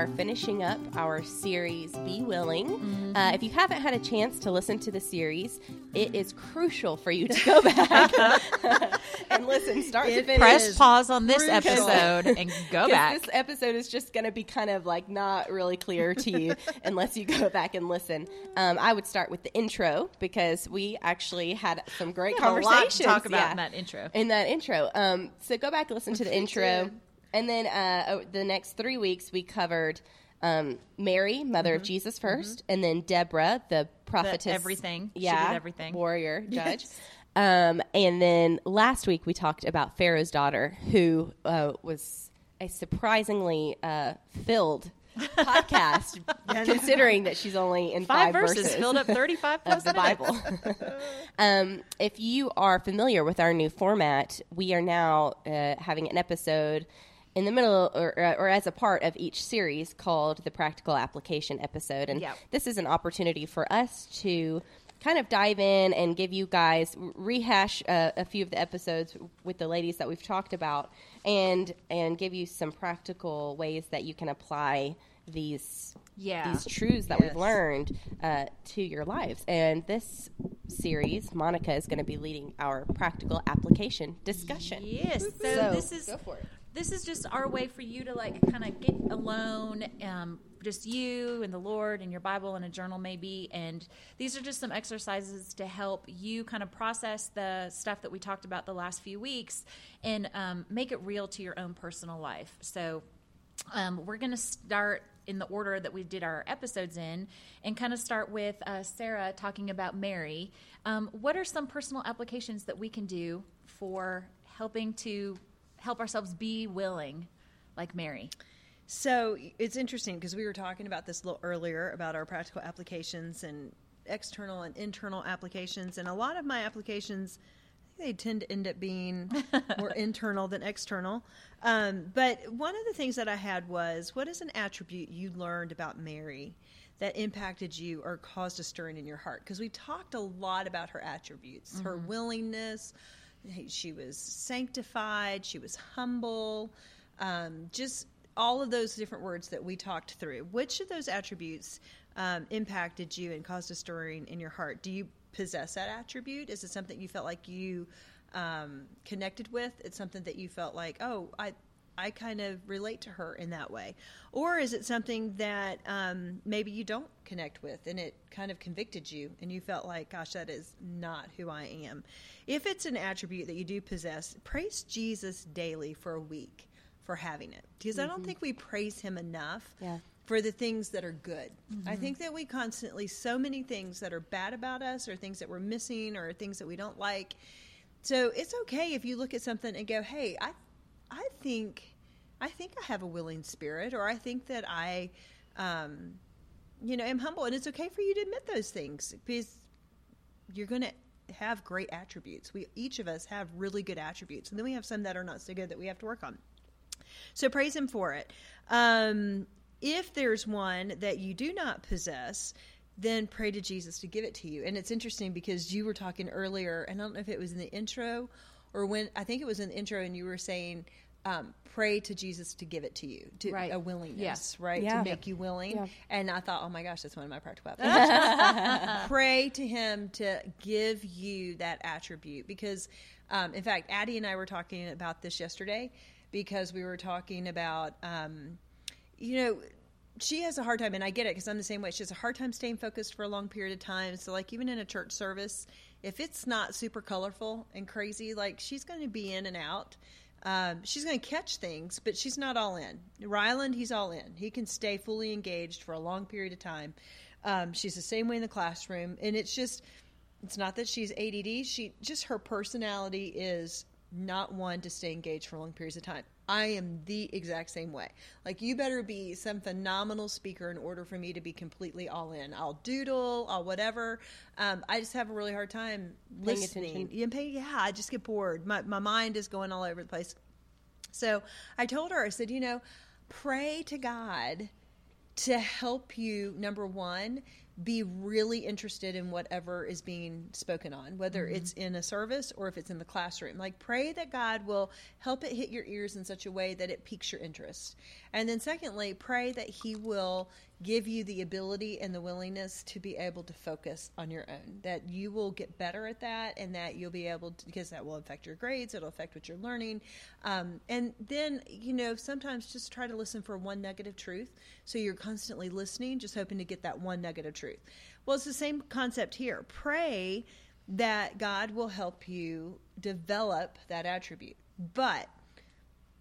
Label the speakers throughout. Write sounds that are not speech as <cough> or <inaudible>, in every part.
Speaker 1: are finishing up our series, Be Willing. Uh, if you haven't had a chance to listen to the series, it is crucial for you to go <laughs> back <laughs> and listen, start to finish.
Speaker 2: Press pause on this
Speaker 1: Crucial.
Speaker 2: episode and go <laughs> back.
Speaker 1: This episode is just going to be kind of like not really clear to you unless you go back and listen. Um, I would start with the intro because we actually had some great
Speaker 2: We have a lot to
Speaker 1: conversations.
Speaker 2: talk about
Speaker 1: yeah,
Speaker 2: in that intro.
Speaker 1: In that intro. Um, so go back and listen to the intro. And then uh, the next three weeks, we covered um, Mary, mother
Speaker 2: Mm-hmm.
Speaker 1: of Jesus 1st and then Deborah, the prophetess.
Speaker 2: everything. She did
Speaker 1: Yeah.
Speaker 2: everything.
Speaker 1: Warrior, <laughs> judge. Um, and then last week, we talked about Pharaoh's daughter, who uh, was a surprisingly uh, filled podcast, <laughs> considering that she's only in
Speaker 2: Five,
Speaker 1: five,
Speaker 2: verses, filled up <laughs> 35 plus
Speaker 1: of the. Bible. um, if you are familiar with our new format, we are now uh, having an episode in the middle or, or as a part of each series called the Practical Application episode. And
Speaker 2: Yep.
Speaker 1: this is an opportunity for us to kind of dive in and give you guys rehash uh, a few of the episodes with the ladies that we've talked about and and give you some practical ways that you can apply these
Speaker 2: Yeah.
Speaker 1: these truths that
Speaker 3: Yes.
Speaker 1: we've learned uh, to your lives. And this series, Monica is going to be leading our practical application discussion.
Speaker 2: Yes. So,
Speaker 1: So,
Speaker 2: this is
Speaker 1: go for it.
Speaker 2: This is just our way for you to like kind of get alone, um, just you and the Lord and your Bible and a journal maybe. And these are just some exercises to help you kind of process the stuff that we talked about the last few weeks and um, make it real to your own personal life. So um, we're going to start in the order that we did our episodes in and kind of start with uh, Sarah talking about Mary. Um, what are some personal applications that we can do for helping to help ourselves be willing like Mary?
Speaker 3: So it's interesting because we were talking about this a little earlier about our practical applications and external and internal applications, and a lot of my applications they tend to end up being <laughs> more internal than external. Um, but one of the things that I had was, what is an attribute you learned about Mary that impacted you or caused a stirring in your heart? Because we talked a lot about her attributes, her willingness. She was sanctified. She was humble. Um, just all of those different words that we talked through. Which of those attributes um, impacted you and caused a stirring in your heart? Do you possess that attribute? Is it something you felt like you um, connected with? It's something that you felt like, oh, I. I kind of relate to her in that way. Or is it something that um, maybe you don't connect with and it kind of convicted you and you felt like, gosh, that is not who I am? If it's an attribute that you do possess, praise Jesus daily for a week for having it. Because I don't think we praise him enough
Speaker 1: Yeah.
Speaker 3: for the things that are good. I think that we constantly, so many things that are bad about us or things that we're missing or things that we don't like. So it's okay if you look at something and go, hey, I, I think, I think I have a willing spirit, or I think that I, um, you know, am humble, and it's okay for you to admit those things because you're going to have great attributes. We each of us have really good attributes, and then we have some that are not so good that we have to work on. So praise him for it. Um, if there's one that you do not possess, then pray to Jesus to give it to you. And it's interesting because you were talking earlier, and I don't know if it was in the intro or when I think it was in the intro, and you were saying, um, pray to Jesus to give it to you, to
Speaker 2: Right.
Speaker 3: a willingness,
Speaker 2: Yes.
Speaker 3: right,
Speaker 1: Yeah.
Speaker 3: to make you willing.
Speaker 1: Yeah.
Speaker 3: And I thought, oh my gosh, that's one of my practical <laughs> applications. pray to Him to give you that attribute because, um, in fact, Addie and I were talking about this yesterday because we were talking about, um, you know, she has a hard time, and I get it because I'm the same way. She has a hard time staying focused for a long period of time. So, like, even in a church service, if it's not super colorful and crazy, like, she's going to be in and out. Um, she's going to catch things, but she's not all in. Ryland, he's all in. He can stay fully engaged for a long period of time. Um, she's the same way in the classroom, and it's just, it's not that she's ADD. She just her personality is not one to stay engaged for long periods of time. I am the exact same way. Like you better be some phenomenal speaker in order for me to be completely all in. I'll doodle, I'll whatever. Um, I just have a really hard time
Speaker 1: Paying
Speaker 3: listening.
Speaker 1: attention.
Speaker 3: Yeah, yeah, I just get bored. My my mind is going all over the place. So I told her, I said, you know, pray to God to help you, number one, be really interested in whatever is being spoken on, whether
Speaker 2: Mm-hmm.
Speaker 3: it's in a service or if it's in the classroom. Like, pray that God will help it hit your ears in such a way that it piques your interest. And then, secondly, pray that He will give you the ability and the willingness to be able to focus on your own, that you will get better at that, and that you'll be able to, because that will affect your grades, it'll affect what you're learning. Um, and then, you know, sometimes just try to listen for one negative truth. So you're constantly listening, just hoping to get that one negative truth. Well, it's the same concept here. Pray that God will help you develop that attribute. But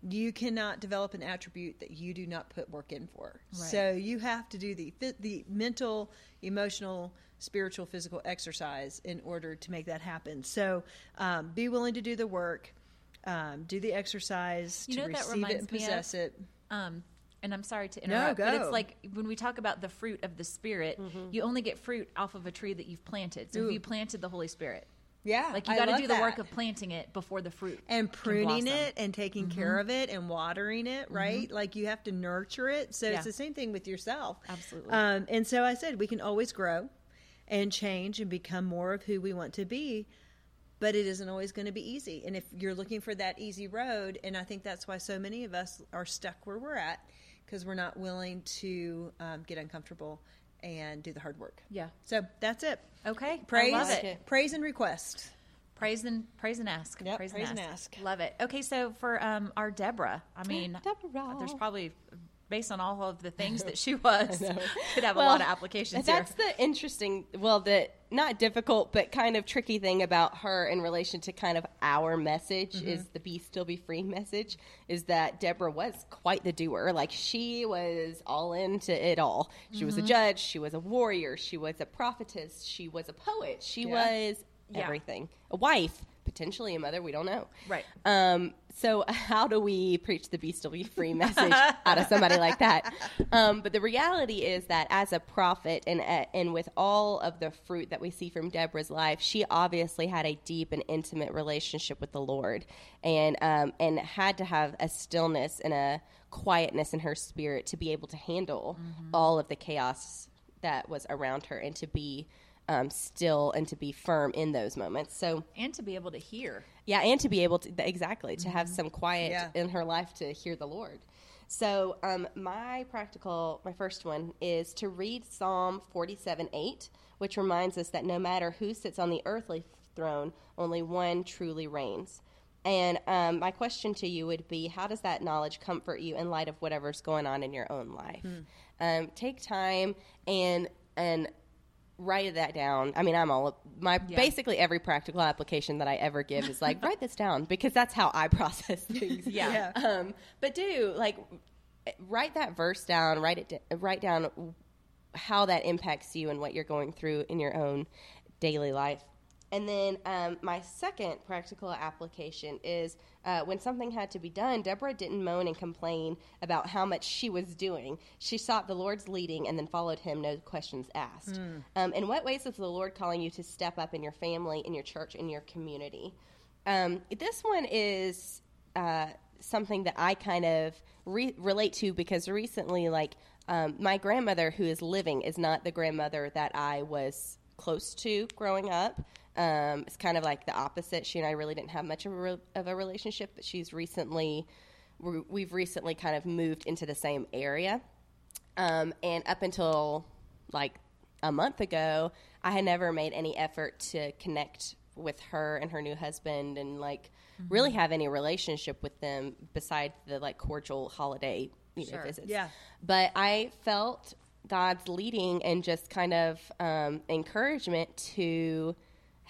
Speaker 3: you cannot develop an attribute that you do not put work in for.
Speaker 2: Right.
Speaker 3: So you have to do the the mental, emotional, spiritual, physical exercise in order to make that happen. So um, be willing to do the work, um, do the exercise
Speaker 2: You
Speaker 3: to
Speaker 2: know what that
Speaker 3: receive it and
Speaker 2: me of?
Speaker 3: possess it.
Speaker 2: Um, and I'm sorry to interrupt, but
Speaker 3: go.
Speaker 2: it's like when we talk about the fruit of the Spirit, you only get fruit off of a tree that you've planted. So
Speaker 3: Ooh.
Speaker 2: if you planted the Holy Spirit,
Speaker 3: Yeah,
Speaker 2: like you got to do the work of planting it before the fruit
Speaker 3: and pruning it and taking care of it and watering it right? Like you have to nurture it. So
Speaker 2: Yeah.
Speaker 3: it's the same thing with yourself.
Speaker 2: Absolutely.
Speaker 3: um, and so i said we can always grow and change and become more of who we want to be but it isn't always going to be easy. And if you're looking for that easy road and i think that's why so many of us are stuck where we're at because we're not willing to um, get uncomfortable and do the hard work
Speaker 2: Yeah.
Speaker 3: so that's it
Speaker 2: Okay.
Speaker 3: praise
Speaker 2: I love it.
Speaker 1: it.
Speaker 3: praise and request
Speaker 2: Praise and praise and ask.
Speaker 3: Yep,
Speaker 2: praise,
Speaker 3: praise
Speaker 2: and,
Speaker 3: and
Speaker 2: ask.
Speaker 3: ask.
Speaker 2: Love it. Okay, so for um, our Deborah, I <gasps> mean,
Speaker 1: Deborah.
Speaker 2: there's probably based on all of the things that she <laughs> was, could have a lot of applications here.
Speaker 1: That's the interesting, well, the not difficult, but kind of tricky thing about her in relation to kind of our message
Speaker 2: Mm-hmm.
Speaker 1: is the be still be free message is that Deborah was quite the doer. Like she was all into it all. She was a
Speaker 2: Mm-hmm.
Speaker 1: judge, she was a warrior, she was a prophetess, she was a poet, she
Speaker 3: Yeah.
Speaker 1: was
Speaker 2: Yeah.
Speaker 1: everything. A wife, potentially a mother, we don't know.
Speaker 2: Right.
Speaker 1: Um, so <laughs> how do we preach the be still be free message out of somebody like that? Um, but the reality is that as a prophet and uh, and with all of the fruit that we see from Deborah's life, she obviously had a deep and intimate relationship with the Lord, and um, and had to have a stillness and a quietness in her spirit to be able to handle all of the chaos that was around her and to be um, still and to be firm in those moments. So
Speaker 2: and to be able to hear.
Speaker 1: yeah, and to be able to exactly to have some quiet
Speaker 3: Yeah.
Speaker 1: in her life to hear the Lord. So, um, my practical, my first one is to read Psalm forty-seven eight, which reminds us that no matter who sits on the earthly throne, only one truly reigns. And um, my question to you would be, how does that knowledge comfort you in light of whatever's going on in your own life? Um, take time and and write that down. I mean, I'm all my
Speaker 2: Yeah.
Speaker 1: basically every practical application that I ever give is like write this down because that's how I <laughs> process things.
Speaker 2: Yeah.
Speaker 3: Yeah.
Speaker 1: Um, but do like write that verse down. Write it. da- Write down how that impacts you and what you're going through in your own daily life. And then um, my second practical application is uh, when something had to be done, Deborah didn't moan and complain about how much she was doing. She sought the Lord's leading and then followed him, no questions asked. Um, in what ways is the Lord calling you to step up in your family, in your church, in your community? Um, this one is uh, something that I kind of re- relate to because recently, like, um, my grandmother who is living is not the grandmother that I was close to growing up. Um, it's kind of like the opposite. She and I really didn't have much of a, re- of a relationship, but she's recently, we- we've recently kind of moved into the same area. Um, and up until like a month ago, I had never made any effort to connect with her and her new husband and like really have any relationship with them besides the like cordial holiday you know,
Speaker 2: Sure.
Speaker 1: visits.
Speaker 3: Yeah.
Speaker 1: But I felt God's leading and just kind of um, encouragement to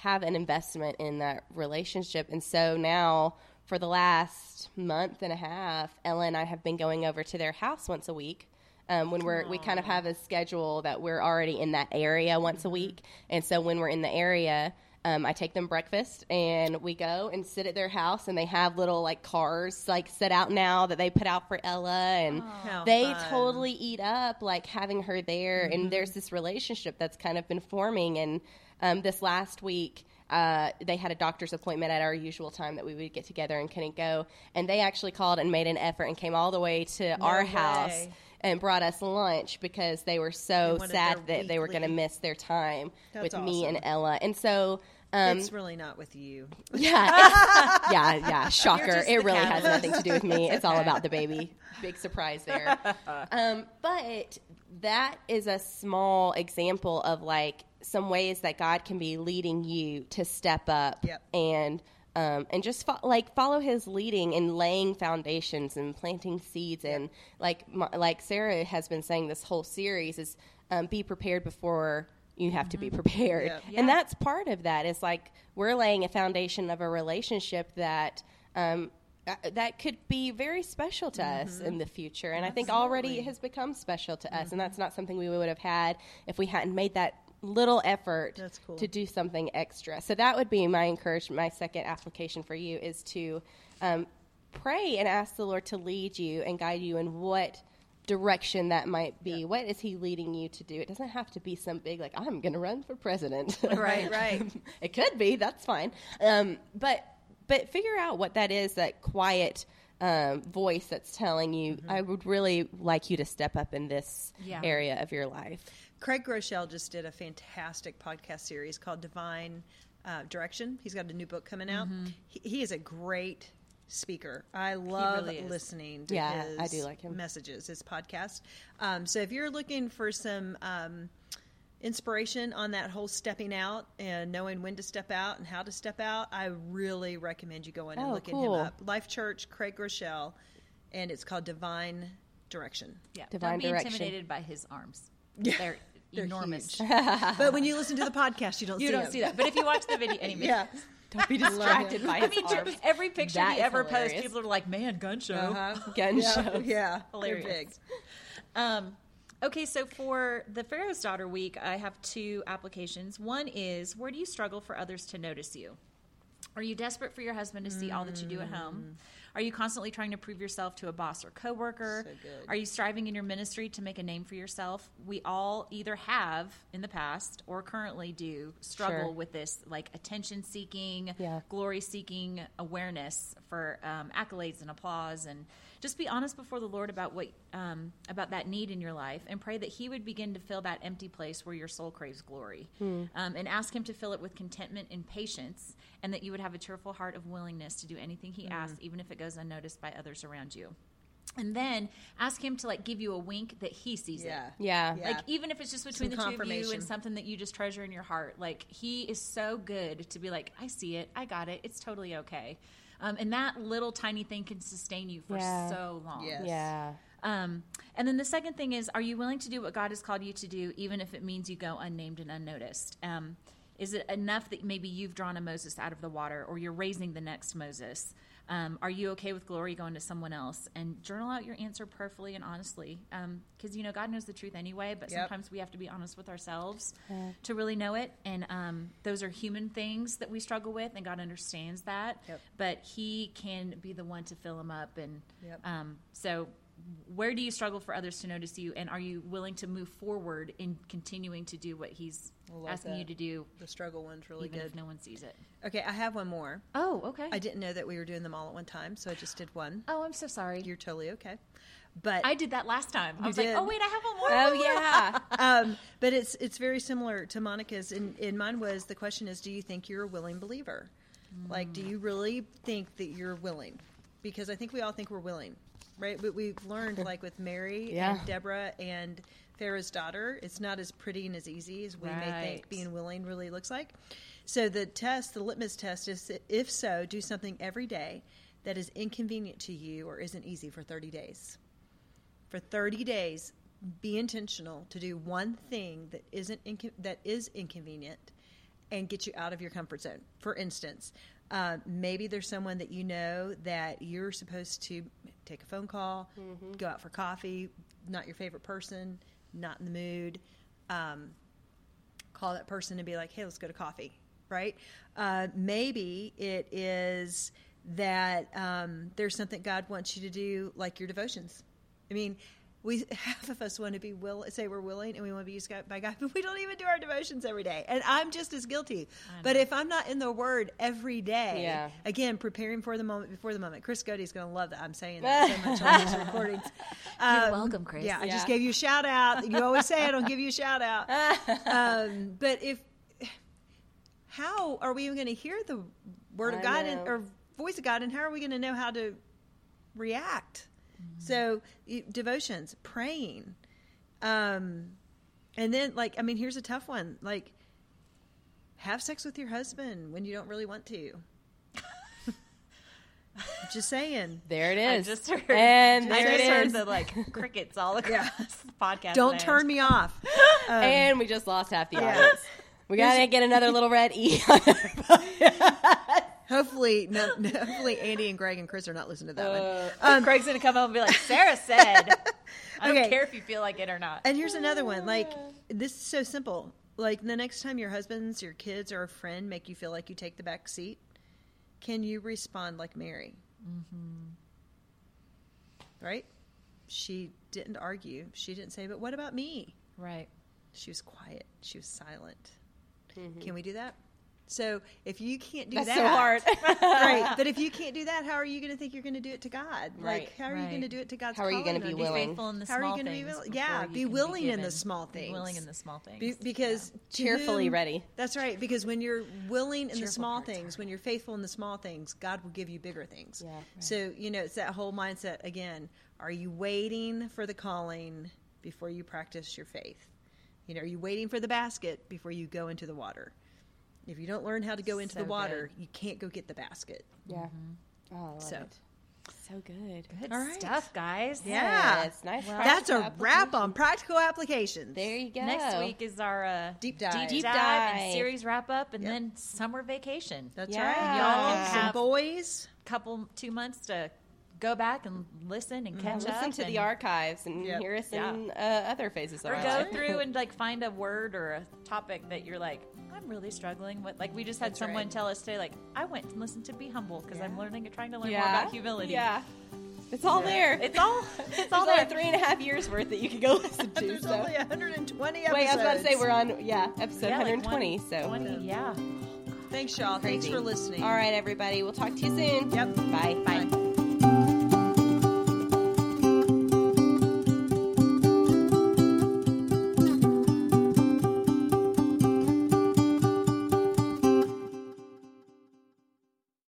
Speaker 1: have an investment in that relationship. And so now, for the last month and a half, Ella and I have been going over to their house once a week. Um, when we're we kind of have a schedule that we're already in that area once a week, and so when we're in the area, um, I take them breakfast and we go and sit at their house, and they have little like cars like set out now that they put out for Ella, and
Speaker 3: How
Speaker 1: they
Speaker 3: fun.
Speaker 1: totally eat up like having her there,
Speaker 3: Mm-hmm.
Speaker 1: and there's this relationship that's kind of been forming. And um, this last week, uh, they had a doctor's appointment at our usual time that we would get together and couldn't go, and they actually called and made an effort and came all the way to our house and brought us lunch because they were so sad that they were going to miss their time
Speaker 3: That's
Speaker 1: with me and. Ella. And so, um,
Speaker 3: it's really not with you.
Speaker 1: yeah, <laughs> yeah, yeah. Shocker! It really has nothing to do with me. <laughs> It's all about the baby. Big surprise there. <laughs> Um, but that is a small example of like some ways that God can be leading you to step up
Speaker 3: Yep.
Speaker 1: and um, and just fo- like follow His leading in laying foundations and planting seeds and like my, like Sarah has been saying this whole series is um, be prepared before you have to be prepared.
Speaker 3: Yep.
Speaker 2: Yeah.
Speaker 1: and that's part of that is like we're laying a foundation of a relationship that um, uh, that could be very special to us in the future. And i think already it has become special to us. And that's not something we would have had if we hadn't made that little effort
Speaker 3: cool.
Speaker 1: to do something extra. So that would be my encouragement my second application for you is to um, pray and ask the lord to lead you and guide you in what direction that might be what is he leading you to do it doesn't have to be some big like i'm going to run for president
Speaker 3: Right, <laughs> right.
Speaker 1: it could be that's fine um, but but figure out what that is that quiet um, voice that's telling you i would really like you to step up in this
Speaker 2: Yeah.
Speaker 1: area of your life
Speaker 3: Craig Groeschel just did a fantastic podcast series called Divine uh, Direction. He's got a new book coming out. He, he is a great speaker. I love
Speaker 2: really
Speaker 3: listening to
Speaker 1: Yeah,
Speaker 3: his
Speaker 1: I do like him.
Speaker 3: messages, his podcast. Um, so if you're looking for some um, inspiration on that whole stepping out and knowing when to step out and how to step out, I really recommend you go in and
Speaker 1: Oh,
Speaker 3: look
Speaker 1: cool.
Speaker 3: at him up. Life Church, Craig Groeschel, and it's called Divine Direction.
Speaker 2: Yeah.
Speaker 1: Divine
Speaker 2: Don't be
Speaker 1: direction.
Speaker 2: intimidated by his arms. <laughs>
Speaker 3: Yeah.
Speaker 2: They're,
Speaker 3: They're
Speaker 2: enormous.
Speaker 3: but when you listen to the <laughs> podcast, you don't see
Speaker 2: You
Speaker 3: see
Speaker 2: don't
Speaker 3: them.
Speaker 2: see that. But if you watch the video, <laughs> anyway.
Speaker 3: Yeah.
Speaker 1: Don't be <laughs> distracted by
Speaker 2: I mean,
Speaker 1: arms.
Speaker 2: every picture
Speaker 1: That
Speaker 2: he ever posts,
Speaker 1: hilarious.
Speaker 2: people are like, "Man, gun show."
Speaker 3: Uh-huh. <laughs>
Speaker 1: gun
Speaker 3: Yeah,
Speaker 1: show <laughs>
Speaker 3: yeah,
Speaker 2: Hilarious.
Speaker 3: they're big.
Speaker 2: Um, okay, so for the Pharaoh's Daughter week, I have two applications. One is where do you struggle for others to notice you? Are you desperate for your husband to see all that you do at home? Are you constantly trying to prove yourself to a boss or coworker?
Speaker 3: So.
Speaker 2: Are you striving in your ministry to make a name for yourself? We all either have in the past or currently do struggle
Speaker 1: Sure.
Speaker 2: with this like attention seeking,
Speaker 1: Yeah.
Speaker 2: glory seeking awareness for um, accolades and applause and just be honest before the lord about what um, about that need in your life and pray that he would begin to fill that empty place where your soul craves glory. Um, and ask him to fill it with contentment and patience and that you would have a cheerful heart of willingness to do anything he asks even if it goes unnoticed by others around you. And then ask him to like give you a wink that he sees
Speaker 3: Yeah.
Speaker 2: it.
Speaker 1: Yeah.
Speaker 3: Yeah.
Speaker 2: like even if it's just between
Speaker 3: Some
Speaker 2: the two of you and something that you just treasure in your heart like he is so good to be like i see it. I got it. It's totally okay um, and that little tiny thing can sustain you for
Speaker 1: Yeah.
Speaker 2: so long
Speaker 3: Yes.
Speaker 1: yeah
Speaker 2: um, and then the second thing is are you willing to do what god has called you to do even if it means you go unnamed and unnoticed um, is it enough that maybe you've drawn a moses out of the water or you're raising the next moses um, are you okay with glory going to someone else? And journal out your answer prayerfully and honestly, because you know God knows the truth anyway. But
Speaker 3: Yep.
Speaker 2: sometimes we have to be honest with ourselves to really know it. And um, those are human things that we struggle with, and God understands that.
Speaker 3: Yep.
Speaker 2: But He can be the one to fill them up. And
Speaker 3: Yep.
Speaker 2: um, so, where do you struggle for others to notice you? And are you willing to move forward in continuing to do what He's asking you to do,
Speaker 3: The struggle one's really
Speaker 2: even
Speaker 3: good.
Speaker 2: if no one sees it?
Speaker 3: Okay, I have one more.
Speaker 2: Oh, okay.
Speaker 3: I didn't know that we were doing them all at one time, so I just did one.
Speaker 2: oh, I'm so sorry.
Speaker 3: You're totally okay. But
Speaker 2: I did that last time. I was
Speaker 3: did.
Speaker 2: like, oh wait, I have one more.
Speaker 1: oh <laughs> yeah
Speaker 3: um, but it's it's very similar to Monica's. And, and mine was the question is, do you think you're a willing believer? Like, do you really think that you're willing? Because I think we all think we're willing, right? But we've learned, <laughs> like with Mary
Speaker 1: Yeah.
Speaker 3: and Deborah and Pharaoh's daughter, it's not as pretty and as easy as we may think being willing really looks like. So the test, the litmus test, is if so, do something every day that is inconvenient to you or isn't easy for 30 days for 30 days be intentional to do one thing that isn't inco- that is inconvenient and get you out of your comfort zone for instance uh, maybe there's someone that you know that you're supposed to take a phone call go out for coffee not your favorite person not in the mood um, call that person and be like, hey, let's go to coffee, right? Uh, maybe it is that um, there's something God wants you to do, like your devotions. I mean, we <laughs> half of us want to be will say we're willing and we want to be used by God, but we don't even do our devotions every day. And I'm just as guilty. But if I'm not in the Word every day,
Speaker 1: Yeah.
Speaker 3: again, preparing for the moment before the moment. Chris Cody's going to love that I'm saying that so much on these <laughs> recordings. Um, You're
Speaker 2: welcome, Chris.
Speaker 3: Yeah, I
Speaker 1: Yeah.
Speaker 3: just gave you a shout out. You always say I don't give you a shout out. <laughs> Um, but if how are we even going to hear the word of
Speaker 1: I
Speaker 3: God and, or voice of God, and how are we going to know how to react? So you- devotions, praying, um, and then like I mean, here's a tough one: like have sex with your husband when you don't really want to. <laughs> just saying.
Speaker 1: There it is.
Speaker 2: I just heard.
Speaker 1: and
Speaker 2: I
Speaker 1: there
Speaker 2: just
Speaker 1: it
Speaker 2: heard
Speaker 1: is.
Speaker 2: the like crickets all <laughs> across the podcast.
Speaker 3: Don't
Speaker 2: land.
Speaker 3: turn me off. <laughs> Um,
Speaker 1: and we just lost half the
Speaker 3: Yeah.
Speaker 1: audience. We gotta get another little red E.
Speaker 3: hopefully, no, no, <laughs> hopefully, Andy and Greg and Chris are not listening to that one.
Speaker 1: Uh,
Speaker 3: Um,
Speaker 2: Craig's gonna come home and be like, Sarah <laughs> said. I don't care if you feel like it or not.
Speaker 3: And here's another one. Like this is so simple. Like the next time your husbands, your kids, or a friend make you feel like you take the back seat, can you respond like Mary? Mm-hmm. Right? She didn't argue. She didn't say, "But what about me?"
Speaker 2: Right.
Speaker 3: She was quiet. She was silent. Can we do that? So if you can't do
Speaker 1: That's
Speaker 3: that,
Speaker 1: so hard. <laughs>
Speaker 3: right? But if you can't do that, how are you going to think you're going to do it to God?
Speaker 1: Right.
Speaker 3: Like, how are you going to do it to God's?
Speaker 1: How are you gonna be
Speaker 3: on
Speaker 2: Be
Speaker 1: willing?
Speaker 2: faithful in the
Speaker 3: How are you
Speaker 2: small
Speaker 3: gonna be
Speaker 2: things.
Speaker 3: will-
Speaker 2: before
Speaker 3: yeah, be
Speaker 2: can
Speaker 3: willing in the
Speaker 2: given.
Speaker 3: small
Speaker 2: Be
Speaker 3: things.
Speaker 2: willing in the small things.
Speaker 3: Be- because to
Speaker 1: Cheerfully
Speaker 3: whom-
Speaker 1: ready.
Speaker 3: That's right. Because when you're willing in the small
Speaker 2: part's
Speaker 3: things, when you're faithful in the small things, God will give you bigger things.
Speaker 1: Yeah. Right.
Speaker 3: So you know, it's that whole mindset again. Are you waiting for the calling before you practice your faith? You know, are you waiting for the basket before you go into the water? If you don't learn how to go into
Speaker 2: So
Speaker 3: the water,
Speaker 2: good.
Speaker 3: you can't go get the basket.
Speaker 1: Yeah. Oh, I love
Speaker 3: So.
Speaker 1: it. So good.
Speaker 2: Good
Speaker 3: All right.
Speaker 2: stuff, guys.
Speaker 3: Yeah.
Speaker 1: Yes, nice.
Speaker 3: That's a wrap on practical applications.
Speaker 1: There you go.
Speaker 2: Next week is our uh,
Speaker 3: Deep dive.
Speaker 1: Deep
Speaker 2: dive,
Speaker 1: dive.
Speaker 2: and series wrap up, and
Speaker 3: Yep.
Speaker 2: then summer vacation.
Speaker 3: That's
Speaker 1: Yeah.
Speaker 3: right.
Speaker 2: Y'all
Speaker 3: Y'all,
Speaker 2: can
Speaker 3: some
Speaker 2: have-
Speaker 3: boys.
Speaker 2: couple two months to go back and listen and catch up.
Speaker 1: Listen to
Speaker 2: and,
Speaker 1: the archives and
Speaker 3: Yep.
Speaker 1: hear us
Speaker 2: Yeah.
Speaker 1: in uh, other phases of
Speaker 2: or
Speaker 1: our
Speaker 2: go
Speaker 1: life.
Speaker 2: through <laughs> and like find a word or a topic that you're like, I'm really struggling with. Like we just had
Speaker 3: That's
Speaker 2: someone
Speaker 3: right.
Speaker 2: tell us today, like I went and listened to Be Humble because I'm
Speaker 3: Yeah.
Speaker 2: learning, trying to learn
Speaker 1: yeah.
Speaker 2: more about humility.
Speaker 1: Yeah. It's all there.
Speaker 2: It's all <laughs> it's all
Speaker 1: There's
Speaker 2: there.
Speaker 1: three and a half years worth that you could go <laughs> listen to.
Speaker 3: There's
Speaker 1: so.
Speaker 3: only 120 episodes.
Speaker 1: Wait, I was about to say we're on yeah episode
Speaker 2: Yeah, like
Speaker 1: 120. so
Speaker 2: 120, yeah.
Speaker 3: Thanks, y'all. Thanks for listening.
Speaker 1: all right, everybody, we'll talk to you soon.
Speaker 3: Yep. Bye.
Speaker 1: Bye.